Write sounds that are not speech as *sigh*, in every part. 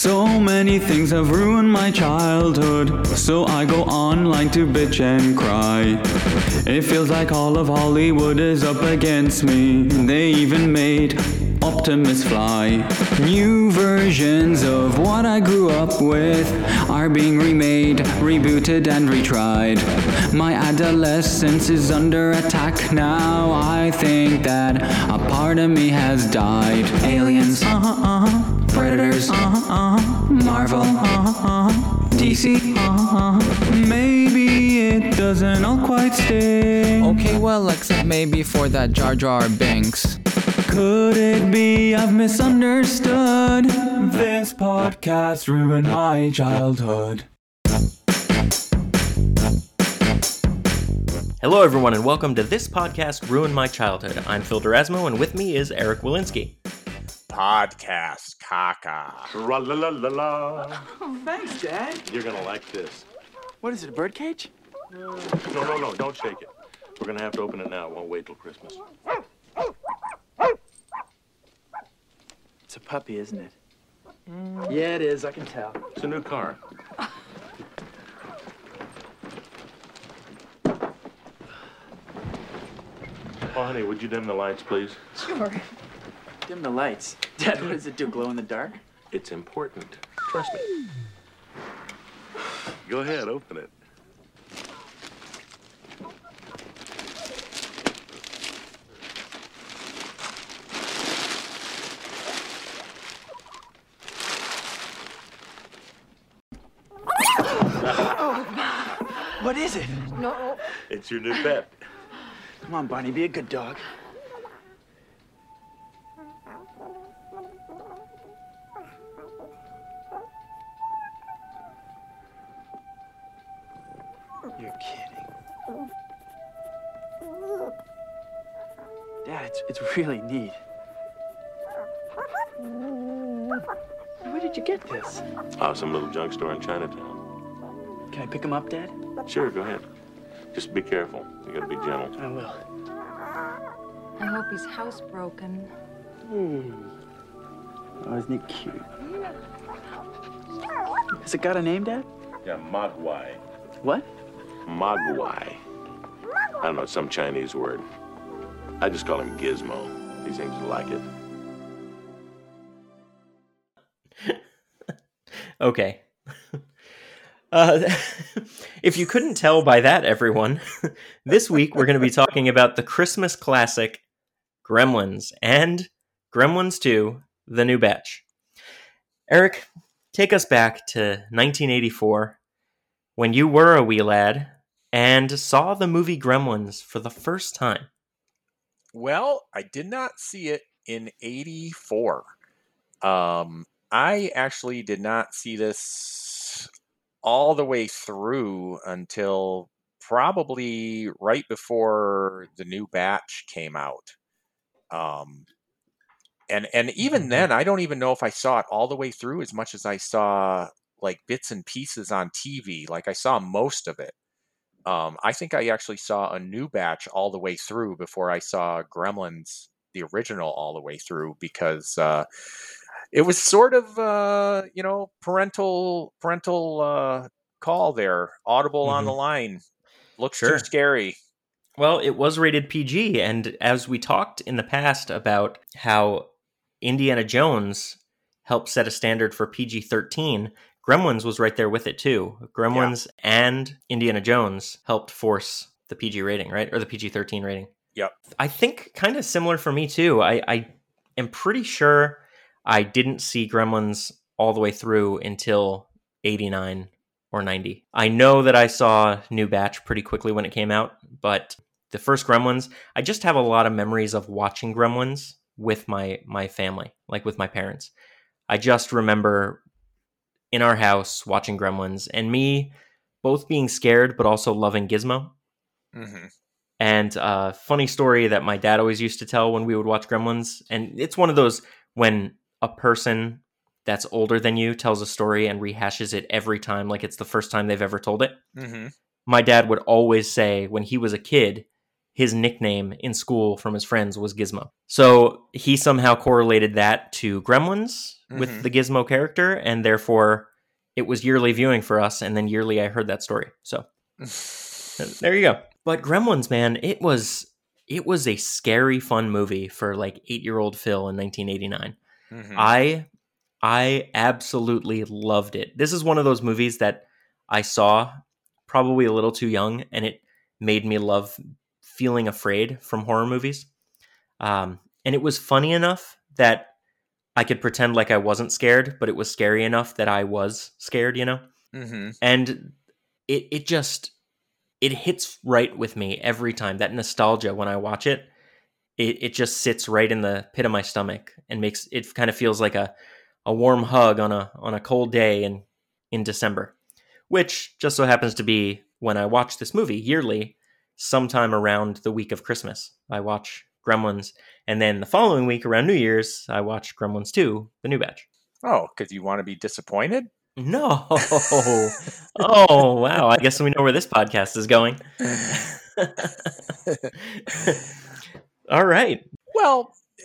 So many things have ruined my childhood, so I go online to bitch and cry. It feels like all of Hollywood is up against me. They even made Optimus Fly. New versions of what I grew up with are being remade, rebooted, and retried. My adolescence is under attack now. I think that a part of me has died. Aliens, uh huh, uh huh. Predators, uh huh, uh huh. Marvel, uh huh, uh huh. DC, uh huh. Maybe it doesn't all quite stay. Okay, well, except maybe for that Jar Jar Binks. Could it be I've misunderstood? This podcast ruined my childhood. Hello, everyone, and welcome to This Podcast Ruined My Childhood. I'm Phil Durasmo, and with me is Eric Walensky. Podcast caca. Ra la la la la. Oh, thanks, Dad. You're gonna like this. What is it, a birdcage? No, no, no, don't shake it. We're gonna have to open it now. It won't wait till Christmas. It's a puppy, isn't it? Mm. Yeah, it is. I can tell. It's a new car. *laughs* Oh, honey, would you dim the lights, please? Sure. Dim the lights. *laughs* Dad, what does it do? Glow in the dark? It's important. Trust me. Go ahead, open it. What is it? No. It's your new pet. Come on, Barney, be a good dog. Really neat. Where did you get this? Oh, some little junk store in Chinatown. Can I pick him up, Dad? Sure, go ahead. Just be careful. You gotta be gentle. I will. I hope he's housebroken. Hmm. Oh, isn't he cute? Has it got a name, Dad? Yeah, Mogwai. What? Mogwai. I don't know, some Chinese word. I just call him Gizmo. He seems to like it. *laughs* Okay. *laughs* Uh, *laughs* if you couldn't tell by that, everyone, this week we're going to be talking about the Christmas classic Gremlins and Gremlins 2 The New Batch. Eric, take us back to 1984 when you were a wee lad and saw the movie Gremlins for the first time. Well, I did not see it in 84. Um, I actually did not see this all the way through until probably right before the new batch came out. Um, and and even then, I don't even know if I saw it all the way through as much as I saw like bits and pieces on TV. Like I saw most of it. Um, I think I actually saw a new batch all the way through before I saw Gremlins, the original, all the way through because uh, it was sort of uh, you know parental parental uh, call there, audible on the line. Looks Sure. too scary. Well, it was rated PG, and as we talked in the past about how Indiana Jones helped set a standard for PG 13, Gremlins was right there with it too. Gremlins and Indiana Jones helped force the PG rating, right? Or the PG 13 rating. Yep. I think kind of similar for me too. I, I am pretty sure I didn't see Gremlins all the way through until 89 or 90. I know that I saw New Batch pretty quickly when it came out, but the first Gremlins, I just have a lot of memories of watching Gremlins with my my family, like with my parents. I just remember in our house watching Gremlins and me both being scared but also loving Gizmo. hmm And uh, funny story that my dad always used to tell when we would watch Gremlins, and it's one of those when a person that's older than you tells a story and rehashes it every time like it's the first time they've ever told it. hmm My dad would always say when he was a kid, his nickname in school from his friends was Gizmo. So he somehow correlated that to Gremlins with Mhm. the Gizmo character, and therefore it was yearly viewing for us. And then yearly, I heard that story. So *sighs* there you go. But Gremlins, man, it was it was a scary, fun movie for like eight year old Phil in 1989. Mhm. I I absolutely loved it. This is one of those movies that I saw probably a little too young, and it made me love feeling afraid from horror movies. Um, and it was funny enough that I could pretend like I wasn't scared, but it was scary enough that I was scared. You know Mhm. and it it just it hits right with me every time that nostalgia when i watch it it, it just sits right in the pit of my stomach and makes it kind of feels like a, a warm hug on a on a cold day in in december which just so happens to be when i watch this movie yearly sometime around the week of christmas i watch gremlins and then the following week around new year's i watch gremlins 2 the new batch Oh, because you want to be disappointed? no. *laughs* oh, wow. I guess we know where this podcast is going. *laughs* All right. Well, eh,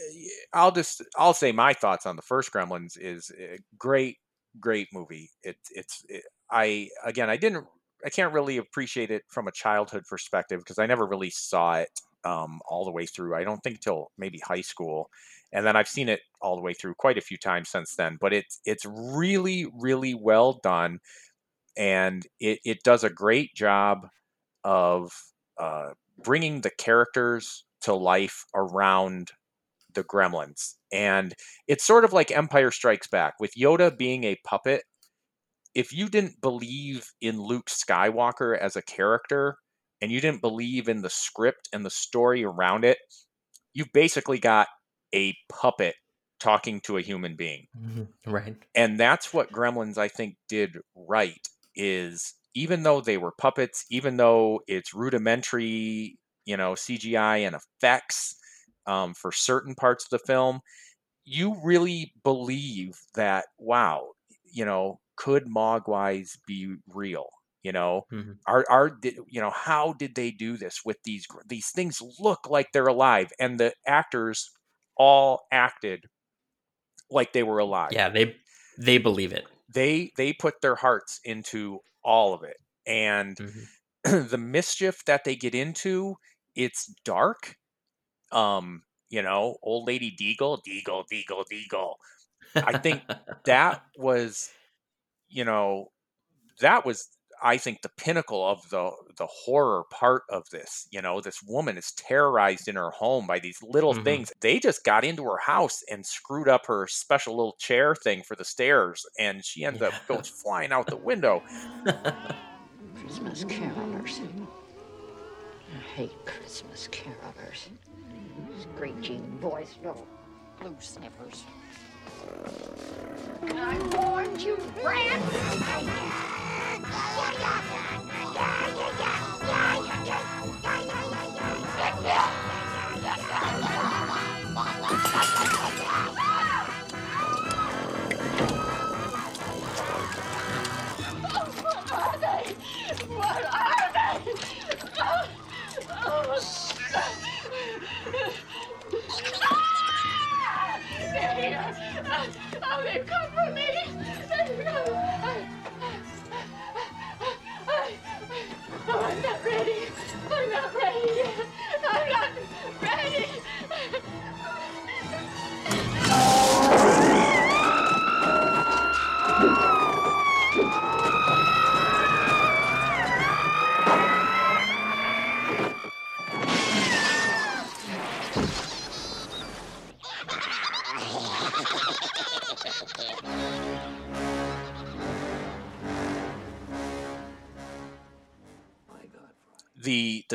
I'll just I'll say my thoughts on the first Gremlins is a great, great movie. It's it's it, I again I didn't I can't really appreciate it from a childhood perspective because I never really saw it um, all the way through. I don't think till maybe high school, and then I've seen it all the way through quite a few times since then. But it's it's really really well done, and it it does a great job of uh, bringing the characters to life around the gremlins. And it's sort of like Empire Strikes Back with Yoda being a puppet. If you didn't believe in Luke Skywalker as a character and you didn't believe in the script and the story around it, you basically got a puppet talking to a human being Right. and that's what gremlins i think did right is even though they were puppets even though it's rudimentary you know cgi and effects um, for certain parts of the film you really believe that wow you know could mogwais be real you know Mhm. are are did, you know how did they do this with these these things look like they're alive and the actors all acted like they were alive Yeah, they they believe it. they they put their hearts into all of it and Mhm. *clears throat* the mischief that they get into it's dark um you know old lady deagle deagle deagle deagle I think that *laughs* was you know that was i think the pinnacle of the the horror part of this you know this woman is terrorized in her home by these little Mhm. things they just got into her house and screwed up her special little chair thing for the stairs and she ends up goes *laughs* flying out the window Christmas carolers. I hate Christmas carolers. Screeching boys, no blue snippers. I warned you, Brad!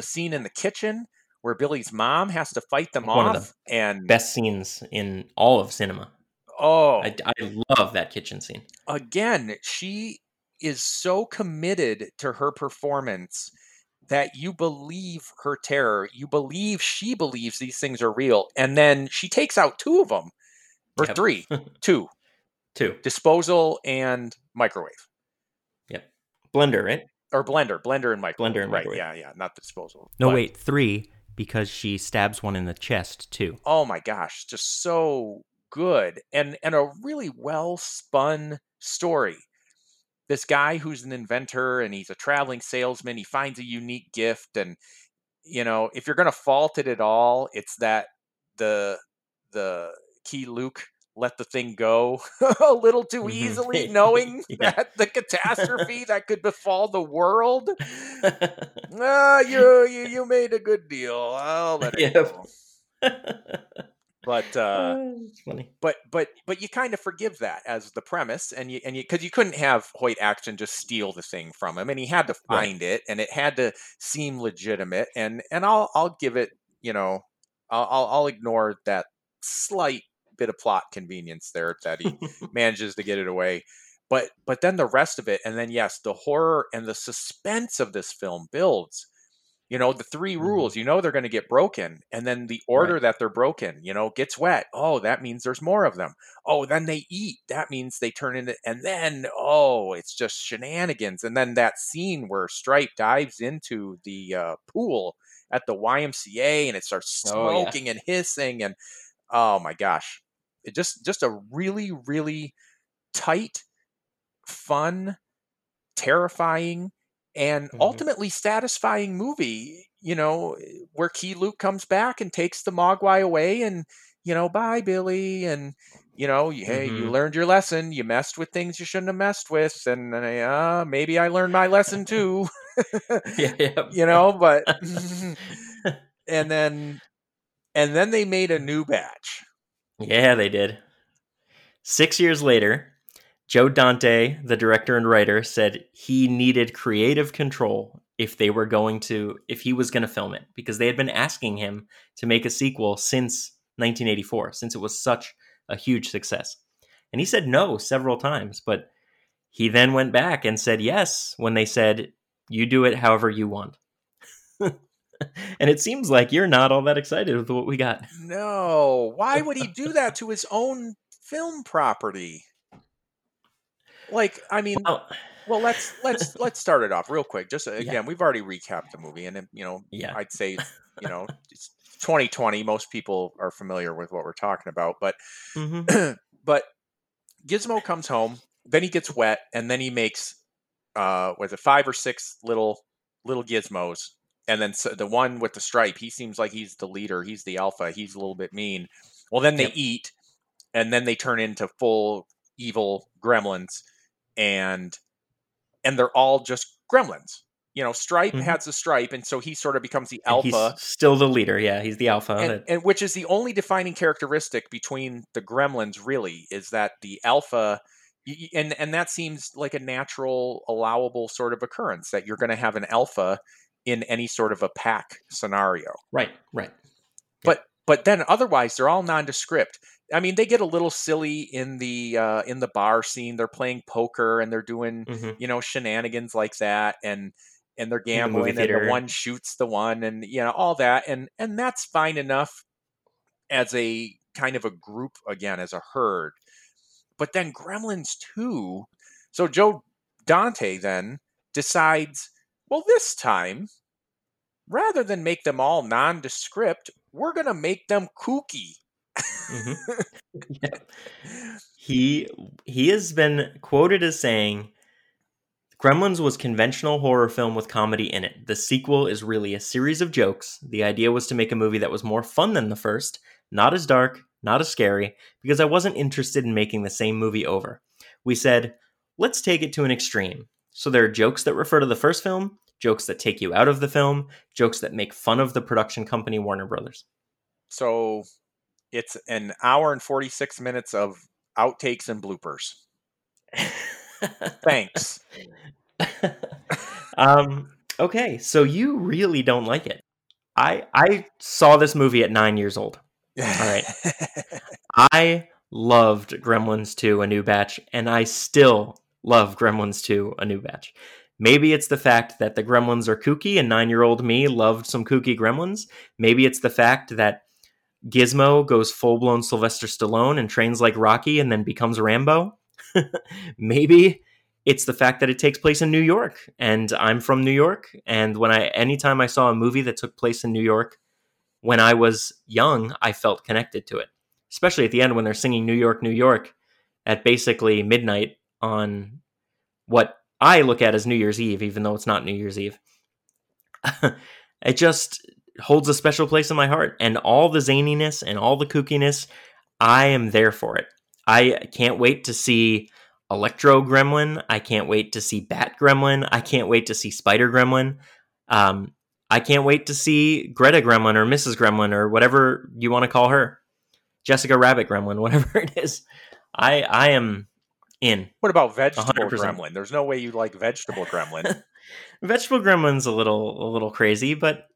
The the scene in the kitchen where billy's mom has to fight them One of off and Best scenes in all of cinema. oh I, I love that kitchen scene. again, she is so committed to her performance that you believe her terror. You believe she believes these things are real. And then she takes out two of them, or Yep. three, *laughs* two Two. disposal and microwave. Yep. Blender, right? Or blender, blender and microwave. Blender and right, microwave. Yeah, yeah, not the disposal. No, But- wait, three because she stabs one in the chest too. oh my gosh, just so good and and a really well spun story. This guy who's an inventor and he's a traveling salesman, he finds a unique gift and you know, if you're going to fault it at all, it's that the the key Luke let the thing go *laughs* a little too Mhm. *laughs* easily, knowing Yeah. that the catastrophe that could befall the world. *laughs* Ah, you, you you made a good deal. I'll let it go. But uh, funny. but but but you kind of forgive that as the premise, and you and you because you couldn't have Hoyt Axton just steal the thing from him, and he had to Right. find it, and it had to seem legitimate, and and I'll I'll give it, you know, I'll I'll, I'll ignore that slight bit of plot convenience there that he *laughs* manages to get it away. But but then the rest of it, and then yes, the horror and the suspense of this film builds. You know, the 3 Mhm. rules, you know they're going to get broken. And then the order that they're broken, you know, gets wet. Oh, that means there's more of them. Oh, then they eat. That means they turn into, and then, oh, it's just shenanigans. And then that scene where Stripe dives into the uh, pool at the YMCA and it starts Oh, yeah. smoking and hissing. And oh my gosh, it just, just a really, really tight, fun, terrifying, and Mhm. ultimately satisfying movie. You know, where Key Luke comes back and takes the Mogwai away, and you know, bye Billy, and you know, hey, you Mhm. learned your lesson. You messed with things you shouldn't have messed with, and uh, maybe I learned my lesson too. *laughs* yeah, yeah. you know, but *laughs* *laughs* and then and then they made a new batch. Yeah, they did. Six years later, Joe Dante, the director and writer, said he needed creative control if they were going to, if he was going to film it, because they had been asking him to make a sequel since 1984, since it was such a huge success. And he said no several times, but he then went back and said yes when they said, you do it however you want. *laughs* *laughs* and it seems like you're not all that excited with what we got. No, why would he do that to *laughs* his own film property? Like, I mean, Well, well, let's let's let's *laughs* start it off real quick. Just uh, Yeah. again, we've already recapped the movie, and you know, Yeah. I'd say, you know, it's 2020. Most people are familiar with what we're talking about, but mhm. *clears throat* but Gizmo comes home, then he gets wet, and then he makes uh was it five or six little little gizmos, and then so the one with the stripe, he seems like he's the leader, he's the alpha, he's a little bit mean. Well, then they Yep. eat, and then they turn into full evil gremlins, and and they're all just gremlins. You know, Stripe Mhm. has a stripe, and so he sort of becomes the alpha He's still the leader. Yeah, he's the alpha. and, and which is the only defining characteristic between the gremlins really is that the alpha and and that seems like a natural allowable sort of occurrence that you're going to have an alpha in any sort of a pack scenario. Right, right. but but then otherwise they're all nondescript. I mean they get a little silly in the uh in the bar scene. They're playing poker and they're doing Mhm. you know shenanigans like that and and they're the gambling and the one shoots the one and you know all that. And and that's fine enough as a kind of a group again as a herd. But then gremlins 2 so joe dante then decides well this time rather than make them all nondescript we're going to make them kooky *laughs* Mhm. Yeah. He he has been quoted as saying, "Gremlins was conventional horror film with comedy in it. The sequel is really a series of jokes. The idea was to make a movie that was more fun than the first, not as dark, not as scary, because I wasn't interested in making the same movie over. We said, let's take it to an extreme. So there are jokes that refer to the first film, jokes that take you out of the film, jokes that make fun of the production company Warner Brothers." so it's an hour and 46 minutes of outtakes and bloopers thanks *laughs* um, okay, so you really don't like it. I I saw this movie at nine years old. All right. *laughs* I loved Gremlins 2 A New Batch, and I still love Gremlins 2 A New Batch. Maybe it's the fact that the gremlins are kooky and nine year old me loved some kooky gremlins. Maybe it's the fact that Gizmo goes full blown Sylvester Stallone and trains like Rocky and then becomes Rambo. *laughs* Maybe it's the fact that it takes place in New York and I'm from New York. And when I, anytime I saw a movie that took place in New York, when I was young, I felt connected to it, especially at the end when they're singing New York, New York at basically midnight on what I look at as New Year's Eve, even though it's not New Year's Eve. *laughs* it just holds a special place in my heart. And all the zaniness and all the kookiness, I am there for it. I can't wait to see Electro Gremlin. I can't wait to see Bat Gremlin. I can't wait to see Spider Gremlin. Um, I can't wait to see Greta Gremlin or Mrs. Gremlin or whatever you want to call her, Jessica Rabbit Gremlin, *laughs* whatever it is. I I am in. What about vegetable 100%. gremlin? There's no way you like vegetable gremlin. *laughs* Vegetable Gremlin's a little a little crazy, but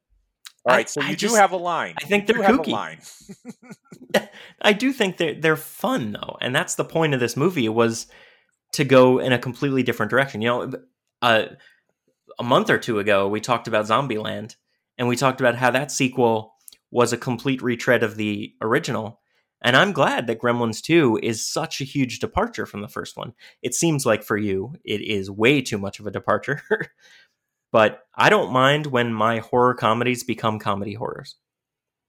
all right. I- so I you just- do have a line. I think You they're kooky. a line. *laughs* I do think they're they're fun though, and that's the point of this movie was to go in a completely different direction. You know, uh, a month or two ago we talked about Zombieland, and we talked about how that sequel was a complete retread of the original. And I'm glad that Gremlins 2 is such a huge departure from the first one. It seems like for you, it is way too much of a departure. *laughs* but I don't mind when my horror comedies become comedy horrors.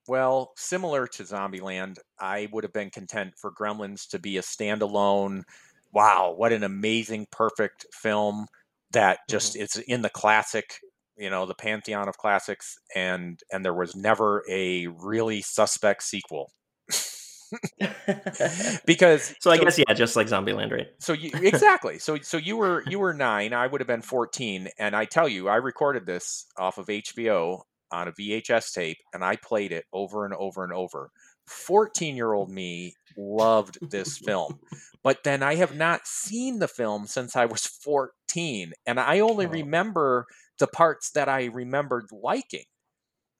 Well, similar to Zombieland, I would have been content for Gremlins to be a standalone. Wow, what an amazing, perfect film that just mm-hmm. is in the classic, you know, the pantheon of classics, and and there was never a really suspect sequel *laughs* *laughs* because So I guess yeah, just like Zombieland, right? so you exactly so so you were *laughs* you were nine i would have been 14 and i tell you i recorded this off of hbo on a vhs tape and i played it over and over and over 14 year old me loved this film but then i have not seen the film since i was 14 and i only Oh. remember the parts that i remembered liking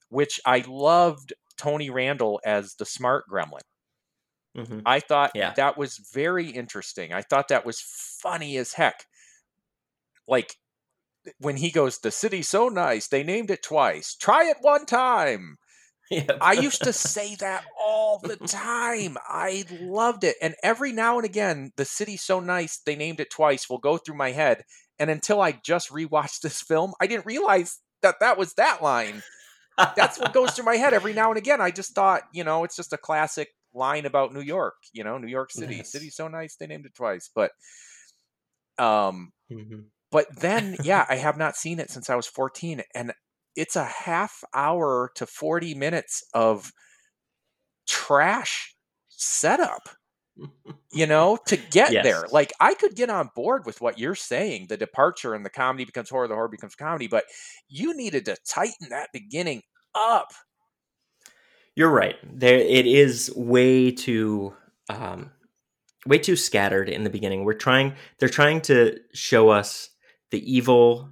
which i loved tony randall as the smart gremlin hmm I thought Yeah. that was very interesting. I thought that was funny as heck. Like when he goes, "The city's so nice, they named it twice. Try it one time." *laughs* Yep. I used to say that all the time. I loved it, and every now and again, "The city's so nice, they named it twice" will go through my head, and until I just rewatched this film, I didn't realize that that was that line. That's what goes through my head every now and again. I just thought, you know, it's just a classic line about New York, you know, New York City. Yes. City's so nice they named it twice. But um Mhm. but then yeah, I have not seen it since I was 14 and it's a half hour to 40 minutes of trash setup you know to *laughs* get there like i could get on board with what you're saying the departure and the comedy becomes horror the horror becomes comedy but you needed to tighten that beginning up You're right. There, it is way too, um, way too scattered in the beginning. We're trying. They're trying to show us the evil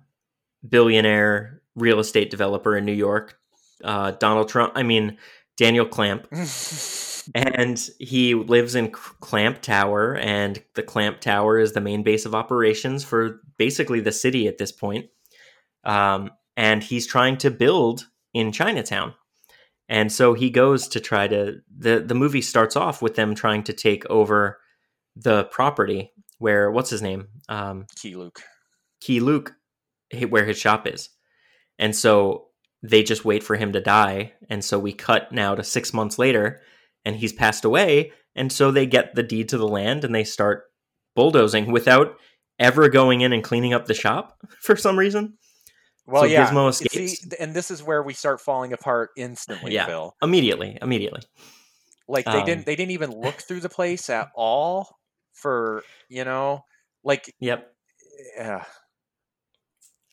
billionaire real estate developer in New York, uh, Donald Trump. I mean, Daniel Clamp, *laughs* and he lives in Clamp Tower, and the Clamp Tower is the main base of operations for basically the city at this point. Um, and he's trying to build in Chinatown. And so he goes to try to the the movie starts off with them trying to take over the property where what's his name? Um, key luke. Key Luke where his shop is, and so they just wait for him to die, and so we cut now to six months later, and he's passed away, and so they get the deed to the land and they start bulldozing without ever going in and cleaning up the shop *laughs* for some reason. Well So yeah Gizmo escapes. th- and this is where we start falling apart instantly Yeah. phil Immediately, immediately. like they Um, didn't they didn't even look through the place at all for you know like Yep. yeah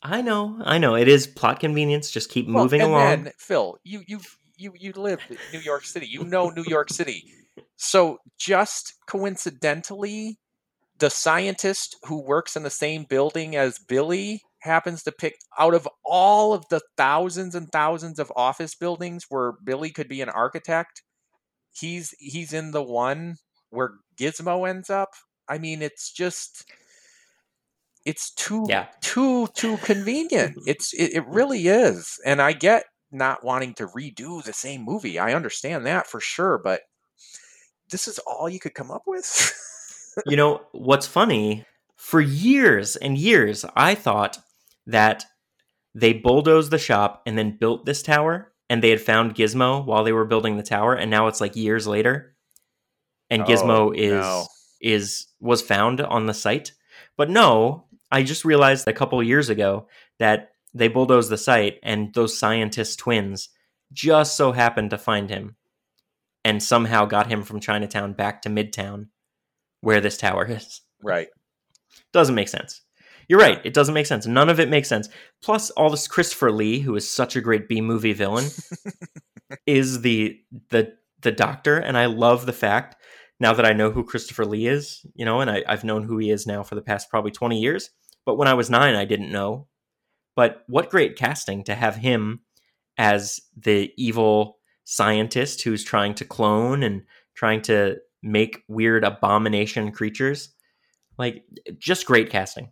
I know, I know. It is plot convenience. Just keep Well, moving and along. then, Phil, you you you you live in New York City. You know New York City. So just coincidentally, the scientist who works in the same building as Billy happens to pick out of all of the thousands and thousands of office buildings where Billy could be an architect. He's he's in the one where Gizmo ends up. I mean, it's just it's too Yeah. too too convenient. *laughs* It's it, it really is. And I get not wanting to redo the same movie. I understand that for sure, but this is all you could come up with. *laughs* you know what's funny? For years and years, I thought that they bulldozed the shop and then built this tower, and they had found Gizmo while they were building the tower, and now it's like years later, and Oh, Gizmo is no. is was found on the site. But no, I just realized a couple years ago that they bulldozed the site, and those scientist twins just so happened to find him, and somehow got him from Chinatown back to Midtown, where this tower is. Right. Doesn't make sense. You're right. It doesn't make sense. None of it makes sense. Plus, all this Christopher Lee, who is such a great B movie villain, *laughs* is the the the doctor, and I love the fact now that I know who Christopher Lee is, you know, and I, I've known who he is now for the past probably 20 years. But when I was nine, I didn't know. But what great casting to have him as the evil scientist who's trying to clone and trying to make weird abomination creatures. Like, just great casting.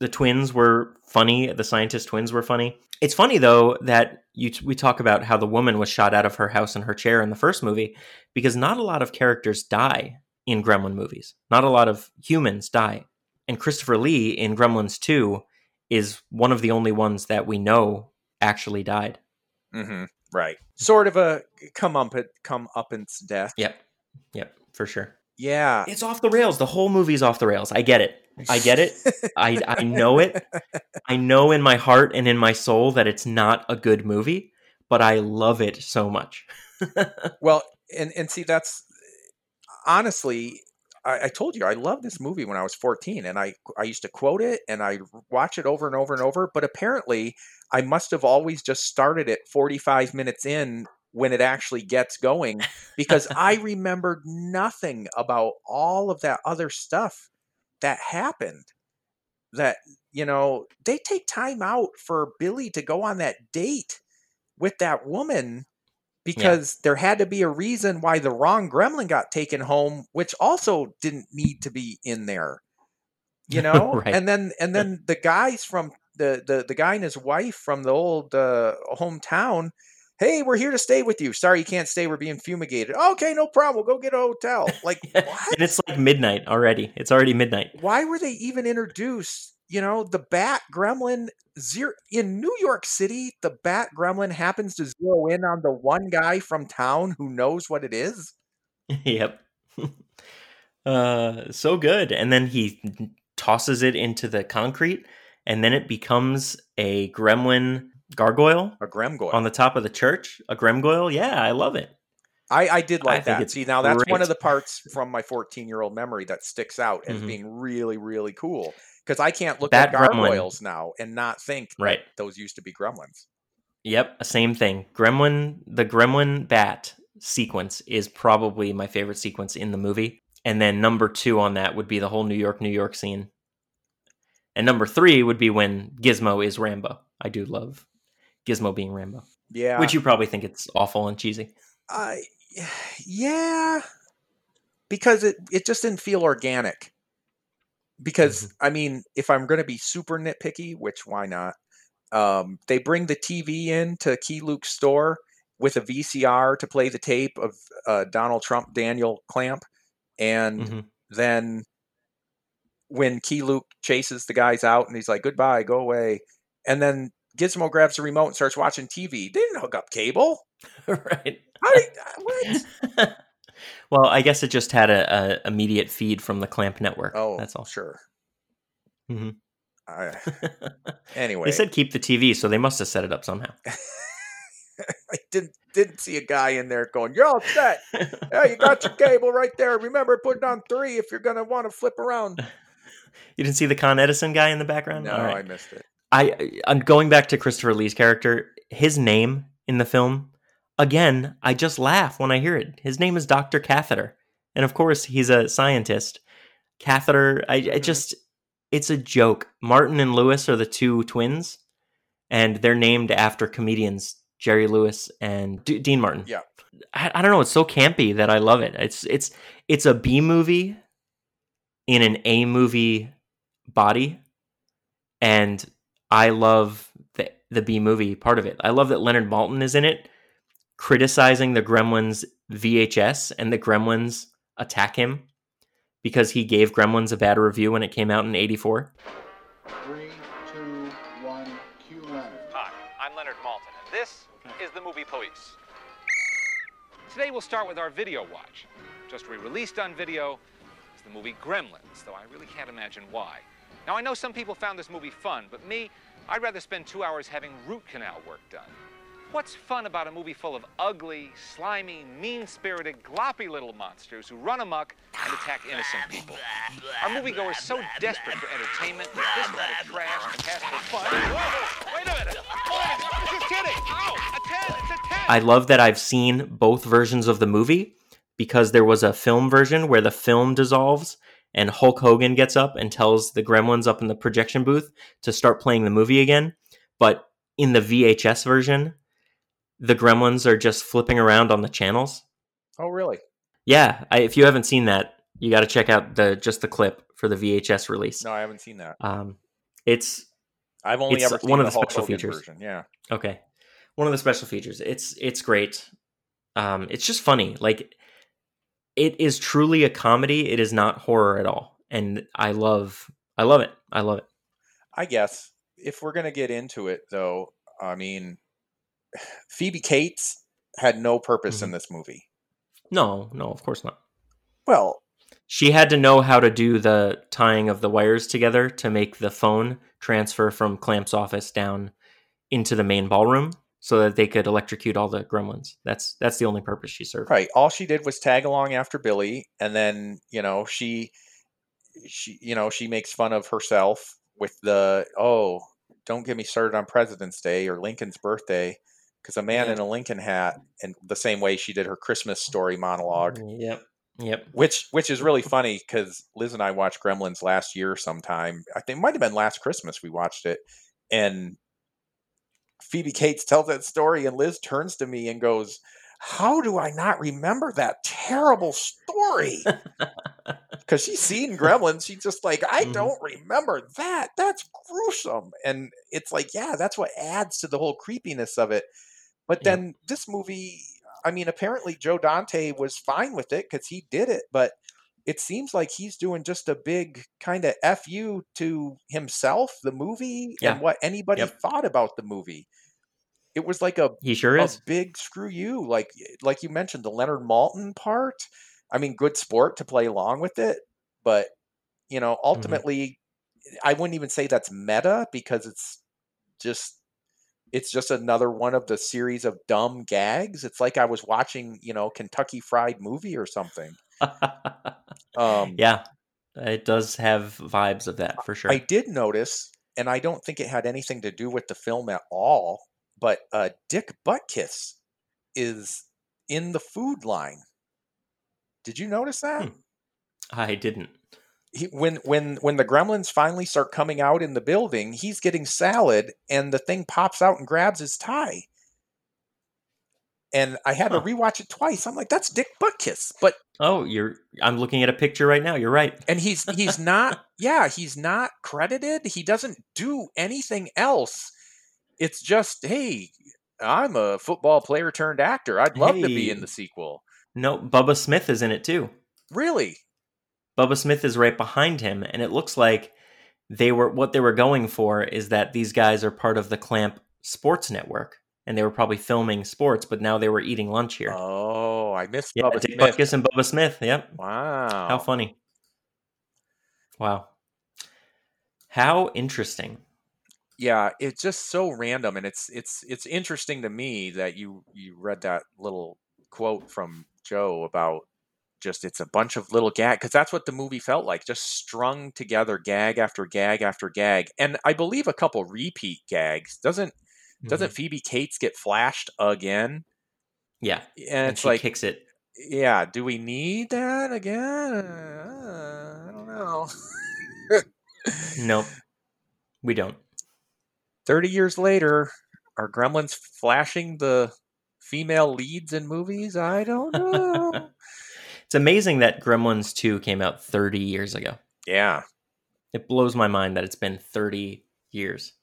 The twins were funny. The scientist twins were funny. It's funny though that you we talk about how the woman was shot out of her house in her chair in the first movie because not a lot of characters die in Gremlin movies. Not a lot of humans die. And Christopher Lee in Gremlins 2 is one of the only ones that we know actually died. hmm Right. Sort of a come up come uppance death. Yep. Yep, for sure. Yeah. It's off the rails. The whole movie's off the rails. I get it. I get it. I I know it. I know in my heart and in my soul that it's not a good movie, but I love it so much. *laughs* Well, and and see that's honestly, I, I told you I loved this movie when I was 14, and I I used to quote it and I watch it over and over and over. But apparently, I must have always just started it 45 minutes in when it actually gets going because *laughs* I remembered nothing about all of that other stuff that happened. That you know they take time out for Billy to go on that date with that woman because there had to be a reason why the wrong gremlin got taken home which also didn't need to be in there you *laughs* know Right. and then and then the guys from the the, the guy and his wife from the old uh, hometown hey we're here to stay with you sorry you can't stay we're being fumigated okay no problem we'll go get a hotel *laughs* like and it's like midnight already. It's already midnight. why were they even introduced you know the bat gremlin zero in new york city the bat gremlin happens to zero in on the one guy from town who knows what it is *laughs* yep. *laughs* uh, so good. And then he tosses it into the concrete, and then it becomes a gremlin gargoyle a gremgoyle on the top of the church. A gremgoyle. Yeah, I love it. I, I did like think that. See, now that's one of the parts from my 14 year old memory that sticks out as Mhm. being really, really cool. Because I can't look That at gremlin- gargoyles now and not think that Right. those used to be gremlins. Yep, same thing. Gremlin, the Gremlin bat sequence is probably my favorite sequence in the movie. And then number two on that would be the whole New York, New York scene. And number three would be when Gizmo is Rambo. I do love Gizmo being Rambo, Yeah. which you probably think it's awful and cheesy. I yeah, because it it just didn't feel organic. Because Mm-hmm. I mean, if I'm going to be super nitpicky, which why not? Um, they bring the TV in to Key Luke's store with a VCR to play the tape of uh, Donald Trump, Daniel Clamp, and Mhm. then when Key Luke chases the guys out and he's like, "Goodbye, go away," and then Gizmo grabs the remote and starts watching TV. They didn't hook up cable. *laughs* right. How did, what? *laughs* well, I guess it just had a, a immediate feed from the Clamp network. Oh, that's all. Sure. Mhm. I, *laughs* anyway, They said keep the TV, so they must have set it up somehow. I didn't didn't see a guy in there going, "You're all set. yeah, you got your cable right there. Remember, put it on three if you're gonna want to flip around." You didn't see the Con Edison guy in the background? No, right. I missed it. I I'm going back to Christopher Lee's character, his name in the film, again, I just laugh when I hear it. His name is Dr. Catheter. And of course, he's a scientist. Catheter, I Mm-hmm. just it's a joke. Martin and Lewis are the two twins, and they're named after comedians Jerry Lewis and D- Dean Martin. Yeah. I, I don't know. It's so campy that I love it. It's it's it's a B movie in an A movie body, and I love the the B movie part of it. I love that Leonard Maltin is in it, criticizing the Gremlins VHS, and the Gremlins attack him because he gave Gremlins a bad review when it came out in '84. Three, two, one, cue Leonard. Hi, I'm Leonard Maltin, and This is the Movie Police. Today we'll start with our video watch. Just re-released on video is the movie Gremlins, though I really can't imagine why. Now I know some people found this movie fun, but me, I'd rather spend two hours having root canal work done. What's fun about a movie full of ugly, slimy, mean-spirited, gloppy little monsters who run amok and attack innocent people? Our moviegoers so desperate for entertainment that this kind of trash can pass for fun. Wait a minute! Boys, just kidding! A 10! It's a 10! I love that I've seen both versions of the movie because there was a film version where the film dissolves and Hulk Hogan gets up and tells the gremlins up in the projection booth to start playing the movie again. But in the VHS version, the gremlins are just flipping around on the channels. Oh, really? Yeah, I, if you haven't seen that, you got to check out the just the clip for the VHS release. No, I haven't seen that. Um, it's I've only it's ever seen one of the the special Hogan features. version. Yeah. Okay. One of the special features. It's it's great. Um, it's just funny. Like it is truly a comedy. It is not horror at all. And I love I love it. I love it. I guess if we're gonna get into it, though, I mean, *sighs* Phoebe Cates had no purpose in Mhm. this movie. No, no, of course not. Well, She had to know how to do the tying of the wires together to make the phone transfer from Clamp's office down into the main ballroom so that they could electrocute all the gremlins. That's that's the only purpose she served. right. All she did was tag along after Billy, and then you know she, she, you know, she makes fun of herself with the oh, don't get me started on President's Day or Lincoln's birthday, because a man Yeah. in a Lincoln hat, and the same way she did her Christmas story monologue. Mm, yep. Yep. which which is really funny because Liz and I watched Gremlins last year sometime. I think it might have been last Christmas we watched it, and Phoebe Cates tells that story, and Liz turns to me and goes, "How do I not remember that terrible story?" Because she's seen Gremlins, she's just like, "I Mhm. don't remember that. That's gruesome." And it's like, yeah, that's what adds to the whole creepiness of it. But Yeah. then this movie, I mean, apparently Joe Dante was fine with it because he did it, but it seems like he's doing just a big kind of fu to himself, the movie, Yeah. and what anybody Yep. thought about the movie. It was like a He sure a is. big screw you, like like you mentioned the Leonard Maltin part. I mean, good sport to play along with it, but you know, mm-hmm. ultimately, I wouldn't even say that's meta because it's just it's just another one of the series of dumb gags. It's like I was watching, you know, Kentucky Fried Movie or something. *laughs* Um, yeah. It does have vibes of that for sure. I did notice, and I don't think it had anything to do with the film at all, but uh, Dick Butkus is in the food line. Did you notice that? Hmm. I didn't. He, when when when the gremlins finally start coming out in the building, he's getting salad, and the thing pops out and grabs his tie. And I had Huh. to rewatch it twice. I'm like, that's Dick Butkus, but Oh, you're I'm looking at a picture right now. You're right. and he's he's *laughs* not yeah he's not credited he doesn't do anything else it's just hey i'm a football player turned actor i'd love to be in the sequel No, Bubba Smith is in it too. really Bubba Smith is right behind him, and it looks like they were what they were going for is that these guys are part of the Clamp Sports Network, and they were probably filming sports, but now they were eating lunch here. oh i missed yeah, Bubba Dick Smith. Butkus and Bubba Smith. Yep. wow How funny. Wow. How interesting. yeah it's just so random and it's it's it's interesting to me that you you read that little quote from joe about just it's a bunch of little gag because that's what the movie felt like just strung together gag after gag after gag and i believe a couple repeat gags doesn't doesn't phoebe cates get flashed again Yeah. and, And it's she like kicks it. yeah do we need that again Uh, i don't know Nope. We don't. *laughs* 30 years later, are gremlins flashing the female leads in movies? I don't know. *laughs* It's amazing that Gremlins 2 came out 30 years ago. yeah. It blows my mind that it's been 30 years.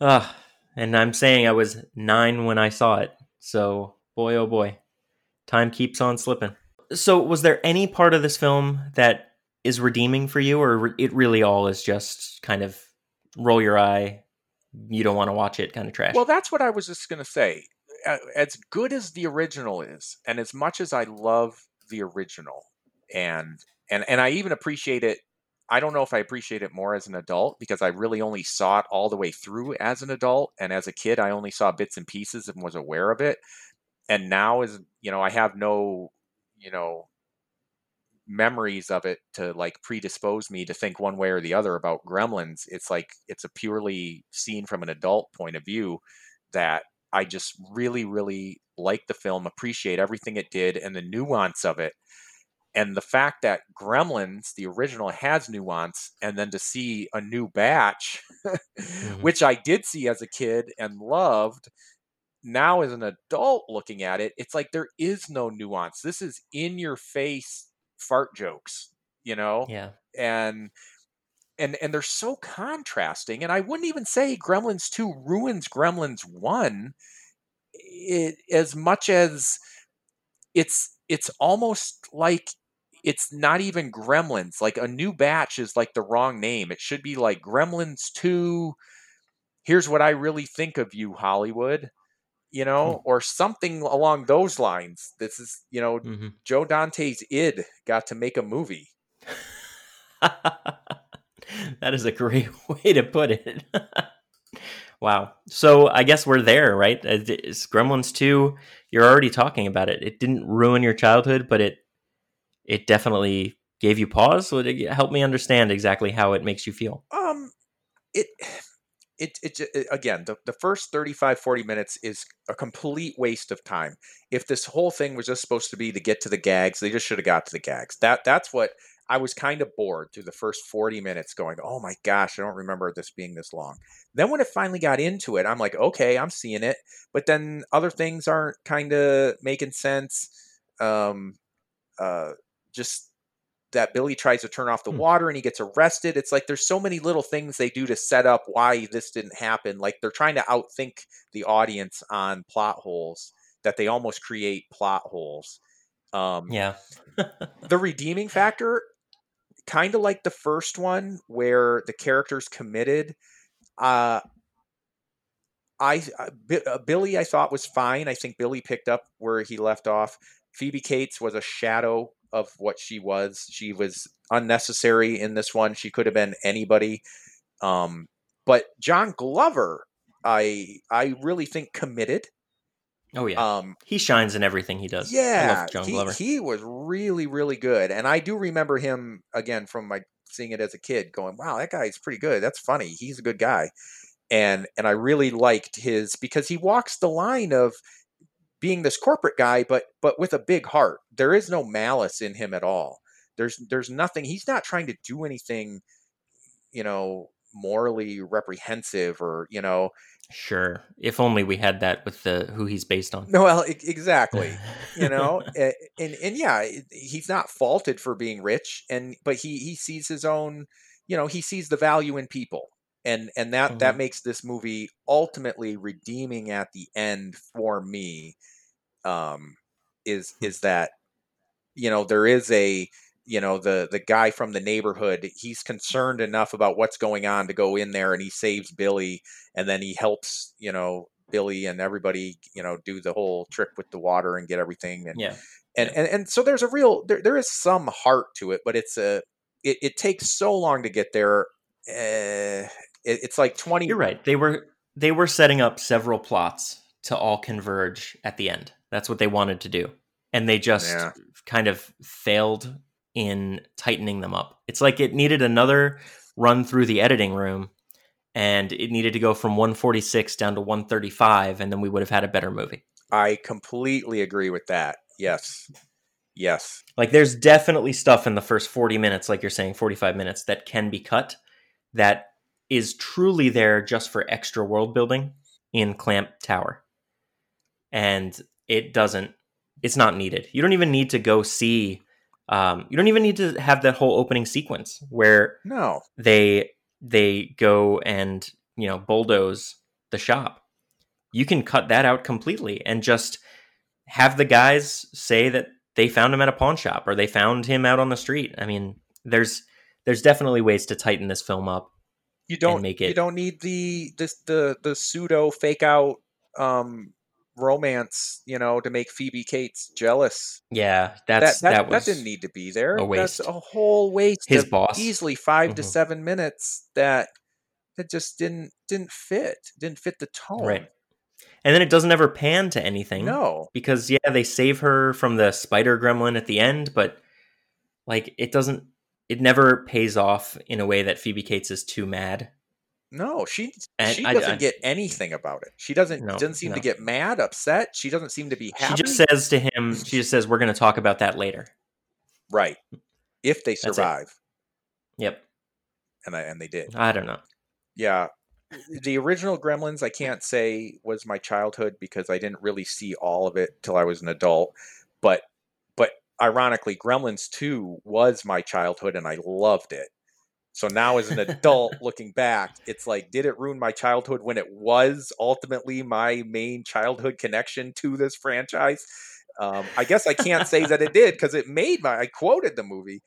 Ah, and I'm saying I was nine when I saw it. So, boy, oh boy, time keeps on slipping. So, was there any part of this film that is redeeming for you, or it really all is just kind of roll your eye, you don't want to watch it kind of trash. Well, that's what I was just going to say. As good as the original is, and as much as I love the original, and and and I even appreciate it. I don't know if I appreciate it more as an adult because I really only saw it all the way through as an adult, and as a kid, I only saw bits and pieces and was aware of it. And now, is, you know, I have no, you know, memories of it to like predispose me to think one way or the other about gremlins it's like it's a purely seen from an adult point of view that i just really really like the film appreciate everything it did and the nuance of it and the fact that gremlins the original has nuance and then to see a new batch *laughs* mm-hmm. which i did see as a kid and loved now as an adult looking at it it's like there is no nuance this is in your face fart jokes, you know? Yeah. And and and they're so contrasting. And I wouldn't even say Gremlins 2 ruins Gremlins 1 it, as much as it's it's almost like it's not even Gremlins. Like a new batch is like the wrong name. It should be like Gremlins 2 Here's what I really think of you, Hollywood you know, mm. or something along those lines. This is, you know, mm-hmm. Joe Dante's id got to make a movie. *laughs* that is a great *laughs* way to put it. *laughs* wow. So I guess we're there, right? It's Gremlins 2, you're already talking about it. It didn't ruin your childhood, but it it definitely gave you pause. Would it help me understand exactly how it makes you feel? Um it it, it, it, again the, the first 35 40 minutes is a complete waste of time. If this whole thing was just supposed to be to get to the gags they just should have got to the gags. That that's what i was kind of bored through the first 40 minutes going oh my gosh i don't remember this being this long. Then when it finally got into it i'm like okay i'm seeing it. But then other things aren't kind of making sense. Um uh just that Billy tries to turn off the hmm. water and he gets arrested. It's like there's so many little things they do to set up why this didn't happen. Like they're trying to outthink the audience on plot holes that they almost create plot holes. Um, yeah. *laughs* the redeeming factor, kind of like the first one where the character's committed. Uh, I uh, Billy I thought was fine. I think Billy picked up where he left off. Phoebe Cates was a shadow of what she was. She was unnecessary in this one. She could have been anybody. Um, but John Glover, I I really think committed. Oh yeah, um, he shines in everything he does. Yeah, John he, Glover. He was really really good, and I do remember him again from my seeing it as a kid, going, "Wow, that guy's pretty good. That's funny. He's a good guy." And and I really liked his because he walks the line of being this corporate guy, but but with a big heart. There is no malice in him at all. There's there's nothing. He's not trying to do anything, you know, morally reprehensive or you know. Sure. If only we had that with the who he's based on. No, well, exactly. *laughs* you know, and, and and yeah, he's not faulted for being rich, and but he he sees his own. You know, he sees the value in people and and that mm-hmm. that makes this movie ultimately redeeming at the end for me um is is that you know there is a you know the the guy from the neighborhood he's concerned enough about what's going on to go in there and he saves billy and then he helps you know billy and everybody you know do the whole trick with the water and get everything and yeah and and, and so there's a real there, there is some heart to it but it's a it, it takes so long to get there uh, it, it's like 20 You're right. They were they were setting up several plots to all converge at the end. That's what they wanted to do. And they just yeah. kind of failed in tightening them up. It's like it needed another run through the editing room and it needed to go from 146 down to 135 and then we would have had a better movie. I completely agree with that. Yes. Yes. Like there's definitely stuff in the first 40 minutes like you're saying 45 minutes that can be cut that is truly there just for extra world building in Clamp Tower. And it doesn't, it's not needed. You don't even need to go see, um, you don't even need to have that whole opening sequence where no they they go and you know bulldoze the shop. You can cut that out completely and just have the guys say that they found him at a pawn shop or they found him out on the street. I mean, there's there's definitely ways to tighten this film up you don't make it- you don't need the this the the pseudo fake out um romance you know to make phoebe cates jealous Yeah, that that's that, that, was that didn't need to be there a that's waste. a whole waste His of boss. easily 5 to Mhm. 7 minutes that that just didn't didn't fit didn't fit the tone right. And then it doesn't ever pan to anything. no because yeah, they save her from the spider gremlin at the end, but like it doesn't. It never pays off in a way that Phoebe Cates is too mad. No she And she I- doesn't I- get anything about it she doesn't No, doesn't seem to get mad upset she doesn't seem to be happy She just says to him, she just says, "We're going to talk about that later." right if they survive Yep. and I, and they did I don't know. Yeah. The original Gremlins, I can't say was my childhood because I didn't really see all of it till I was an adult. But but ironically, Gremlins 2 was my childhood and I loved it. So now as an adult *laughs* looking back, it's like, did it ruin my childhood when it was ultimately my main childhood connection to this franchise? Um, I guess I can't say that it did because it made my I quoted the movie.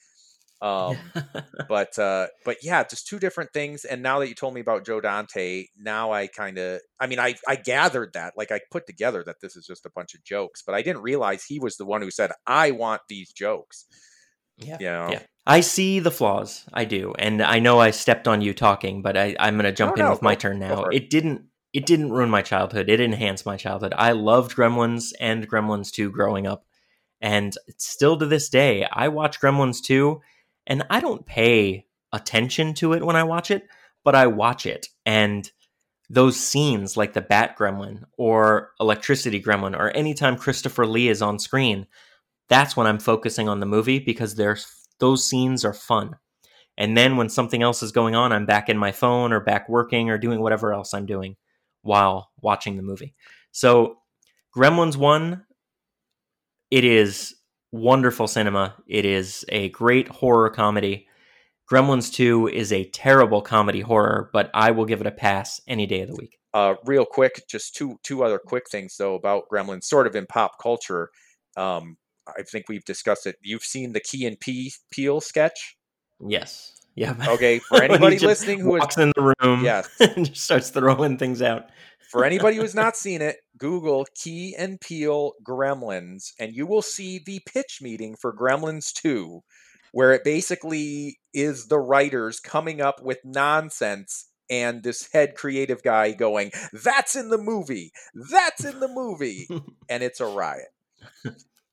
Um, *laughs* but uh but yeah just two different things and now that you told me about joe dante now i kind of i mean i i gathered that like i put together that this is just a bunch of jokes but i didn't realize he was the one who said i want these jokes Yeah. you know Yeah. I see the flaws. I do. And I know I stepped on you talking, but I, I'm going to jump No, in no, with my turn now. it. It didn't. It didn't ruin my childhood. It enhanced my childhood. I loved Gremlins and Gremlins 2 growing up. And still to this day, I watch Gremlins 2 and I don't pay attention to it when I watch it, but I watch it. And those scenes like the Bat Gremlin or Electricity Gremlin or anytime Christopher Lee is on screen, that's when I'm focusing on the movie because there's those scenes are fun. And then when something else is going on, I'm back in my phone or back working or doing whatever else I'm doing while watching the movie. So, Gremlins 1, it is wonderful cinema. It is a great horror comedy. Gremlins 2 is a terrible comedy horror, but I will give it a pass any day of the week. uh real quick just two two other quick things though about gremlins sort of in pop culture um i think we've discussed it you've seen the key and P Peele sketch Yes. Yeah. *laughs* okay for anybody listening who is walks in the room Yes. *laughs* and just starts throwing things out. For anybody who's not *laughs* seen it, Google Key and Peele Gremlins, and you will see the pitch meeting for Gremlins 2, where it basically is the writers coming up with nonsense and this head creative guy going, That's in the movie! That's in the movie! and it's a riot.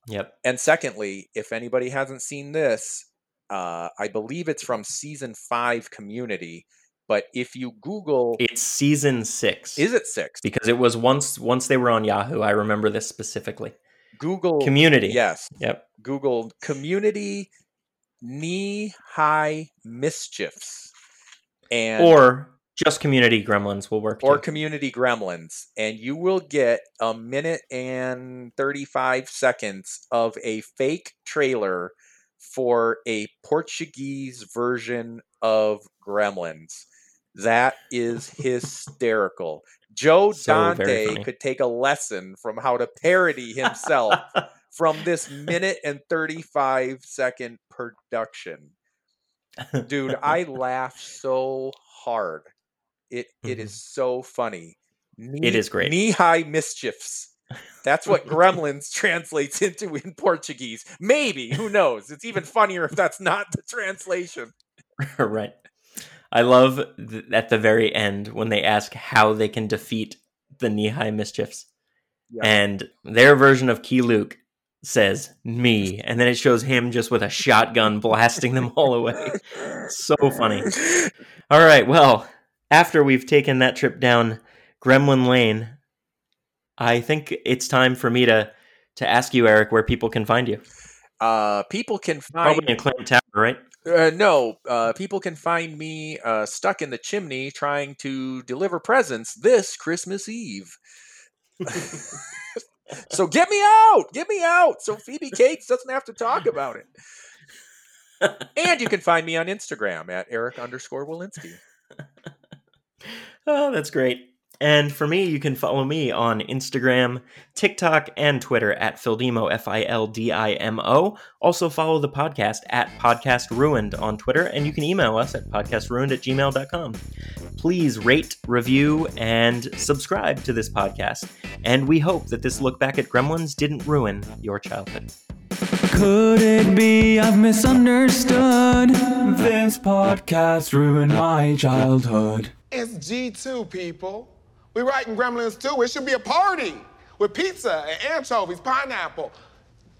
Yep. And secondly, if anybody hasn't seen this, uh, I believe it's from season five community. But if you Google, It's season six. is it six? because it was once once they were on Yahoo. I remember this specifically. Google Community. Yes. Yep. Google community knee high mischiefs and Or just community gremlins will work. or too. community gremlins and you will get a minute and 35 seconds of a fake trailer for a Portuguese version of Gremlins. That is hysterical. Joe *laughs* So Dante could take a lesson from how to parody himself *laughs* from this minute and 35 second production. Dude, I laugh so hard. It it is so funny. Knee, Mm-hmm. It is great. Knee high mischiefs. That's what *laughs* gremlins translates into in Portuguese. Maybe, who knows? It's even funnier if that's not the translation. right. I love th- at the very end when they ask how they can defeat the knee high mischiefs. Yeah. And their version of Keye Luke says, me. And then it shows him just with a shotgun blasting them all away. *laughs* So funny. All right. Well, after we've taken that trip down Gremlin Lane, I think it's time for me to to ask you, Eric, where people can find you. Uh, people can find Probably in Clinton Tower, right? Uh, no, uh, people can find me uh, stuck in the chimney trying to deliver presents this Christmas Eve. *laughs* so get me out, get me out, so Phoebe Cates doesn't have to talk about it. *laughs* and you can find me on Instagram at Eric underscore Walensky. Oh, that's great. And for me, you can follow me on Instagram, TikTok, and Twitter at Fildimo, F I L D I M O. Also, follow the podcast at Podcast Ruined on Twitter, and you can email us at podcastruined at gmail.com. please rate, review, and subscribe to this podcast. And we hope that this look back at Gremlins didn't ruin your childhood. Could it be I've misunderstood? This podcast ruined my childhood. It's G2, people. We're writing Gremlins 2. It should be a party with pizza and anchovies, pineapple.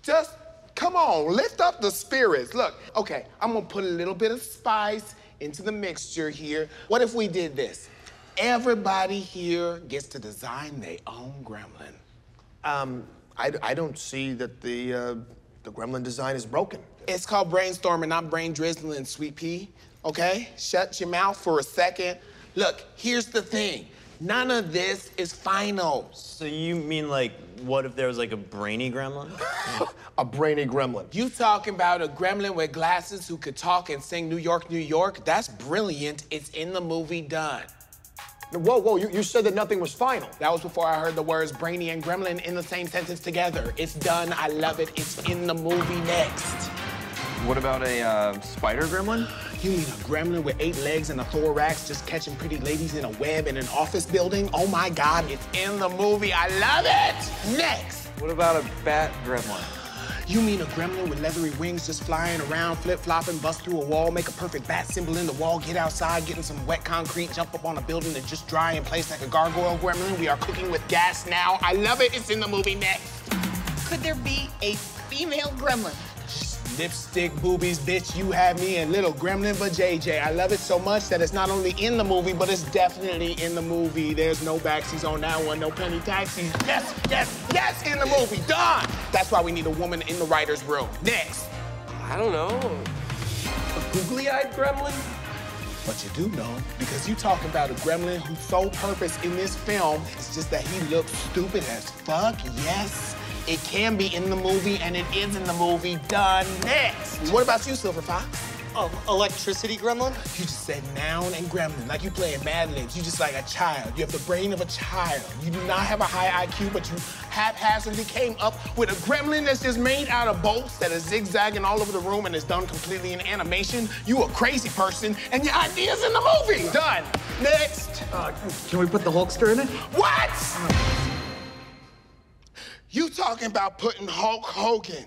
Just come on, lift up the spirits. Look, okay, I'm gonna put a little bit of spice into the mixture here. What if we did this? Everybody here gets to design their own gremlin. Um, I, I don't see that the, uh, the gremlin design is broken. It's called brainstorming, not brain drizzling, sweet pea. Okay? Shut your mouth for a second. Look, here's the thing. None of this is final. So you mean like, what if there was like a brainy gremlin? *laughs* a brainy gremlin. You talking about a gremlin with glasses who could talk and sing New York, New York? That's brilliant. It's in the movie done. Whoa, whoa, you, you said that nothing was final. That was before I heard the words brainy and gremlin in the same sentence together. It's done. I love it. It's in the movie next. What about a uh, spider gremlin? You mean a gremlin with eight legs and a thorax just catching pretty ladies in a web in an office building? Oh my God, it's in the movie. I love it. Next. What about a bat gremlin? You mean a gremlin with leathery wings just flying around, flip flopping, bust through a wall, make a perfect bat symbol in the wall, get outside, get in some wet concrete, jump up on a building and just dry in place like a gargoyle gremlin? We are cooking with gas now. I love it. It's in the movie next. Could there be a female gremlin? Lipstick boobies, bitch, you have me and little gremlin but JJ. I love it so much that it's not only in the movie, but it's definitely in the movie. There's no backsies on that one, no penny taxis. Yes, yes, yes, in the movie. Done. That's why we need a woman in the writer's room. Next. I don't know. A googly-eyed gremlin? But you do know, because you talk about a gremlin whose sole purpose in this film is just that he looks stupid as fuck. Yes, it can be in the movie, and it is in the movie. Done. Next. What about you, Silver Fox? Um, electricity gremlin? You just said noun and gremlin, like you playing Mad Libs. You just like a child. You have the brain of a child. You do not have a high IQ, but you haphazardly came up with a gremlin that's just made out of bolts that is zigzagging all over the room and is done completely in animation. You a crazy person, and your idea's in the movie. Done. Next. Uh, can we put the Hulkster in it? What? You talking about putting Hulk Hogan,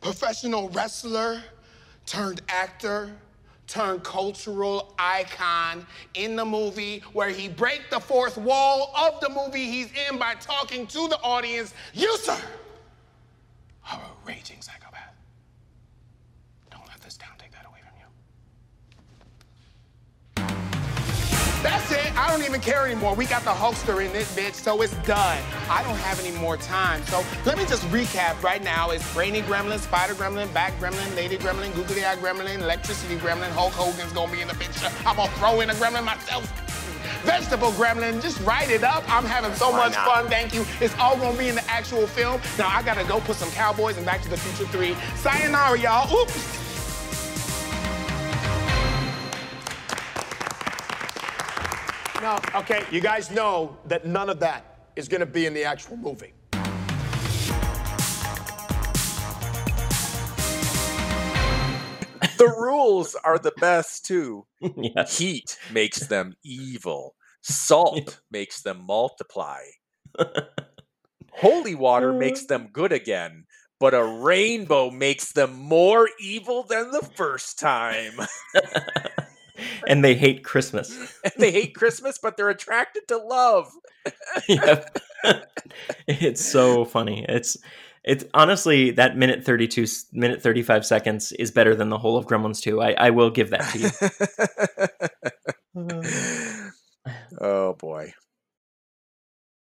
professional wrestler turned actor turned cultural icon in the movie where he break the fourth wall of the movie he's in by talking to the audience. You, sir, are a raging. That's it. I don't even care anymore. We got the Hulkster in this bitch, so it's done. I don't have any more time. So let me just recap right now. It's Brainy Gremlin, Spider Gremlin, Back Gremlin, Lady Gremlin, Googly Eye Gremlin, Electricity Gremlin, Hulk Hogan's gonna be in the picture. I'm gonna throw in a gremlin myself. Vegetable Gremlin, just write it up. I'm having so Why much not? fun, thank you. It's all gonna be in the actual film. Now I gotta go put some Cowboys and Back to the Future 3. Sayonara, y'all. Oops. Now, okay, you guys know that none of that is gonna be in the actual movie. the rules are the best too. *laughs* Yes. Heat makes them evil. Salt *laughs* makes them multiply. Holy water uh-huh. makes them good again, but a rainbow makes them more evil than the first time. *laughs* *laughs* and they hate Christmas. and *laughs* they hate Christmas, but they're attracted to love. *laughs* yep. it's so funny. It's it's honestly that minute 32 minute 35 seconds is better than the whole of Gremlins 2. I, I will give that to you. *sighs* oh boy.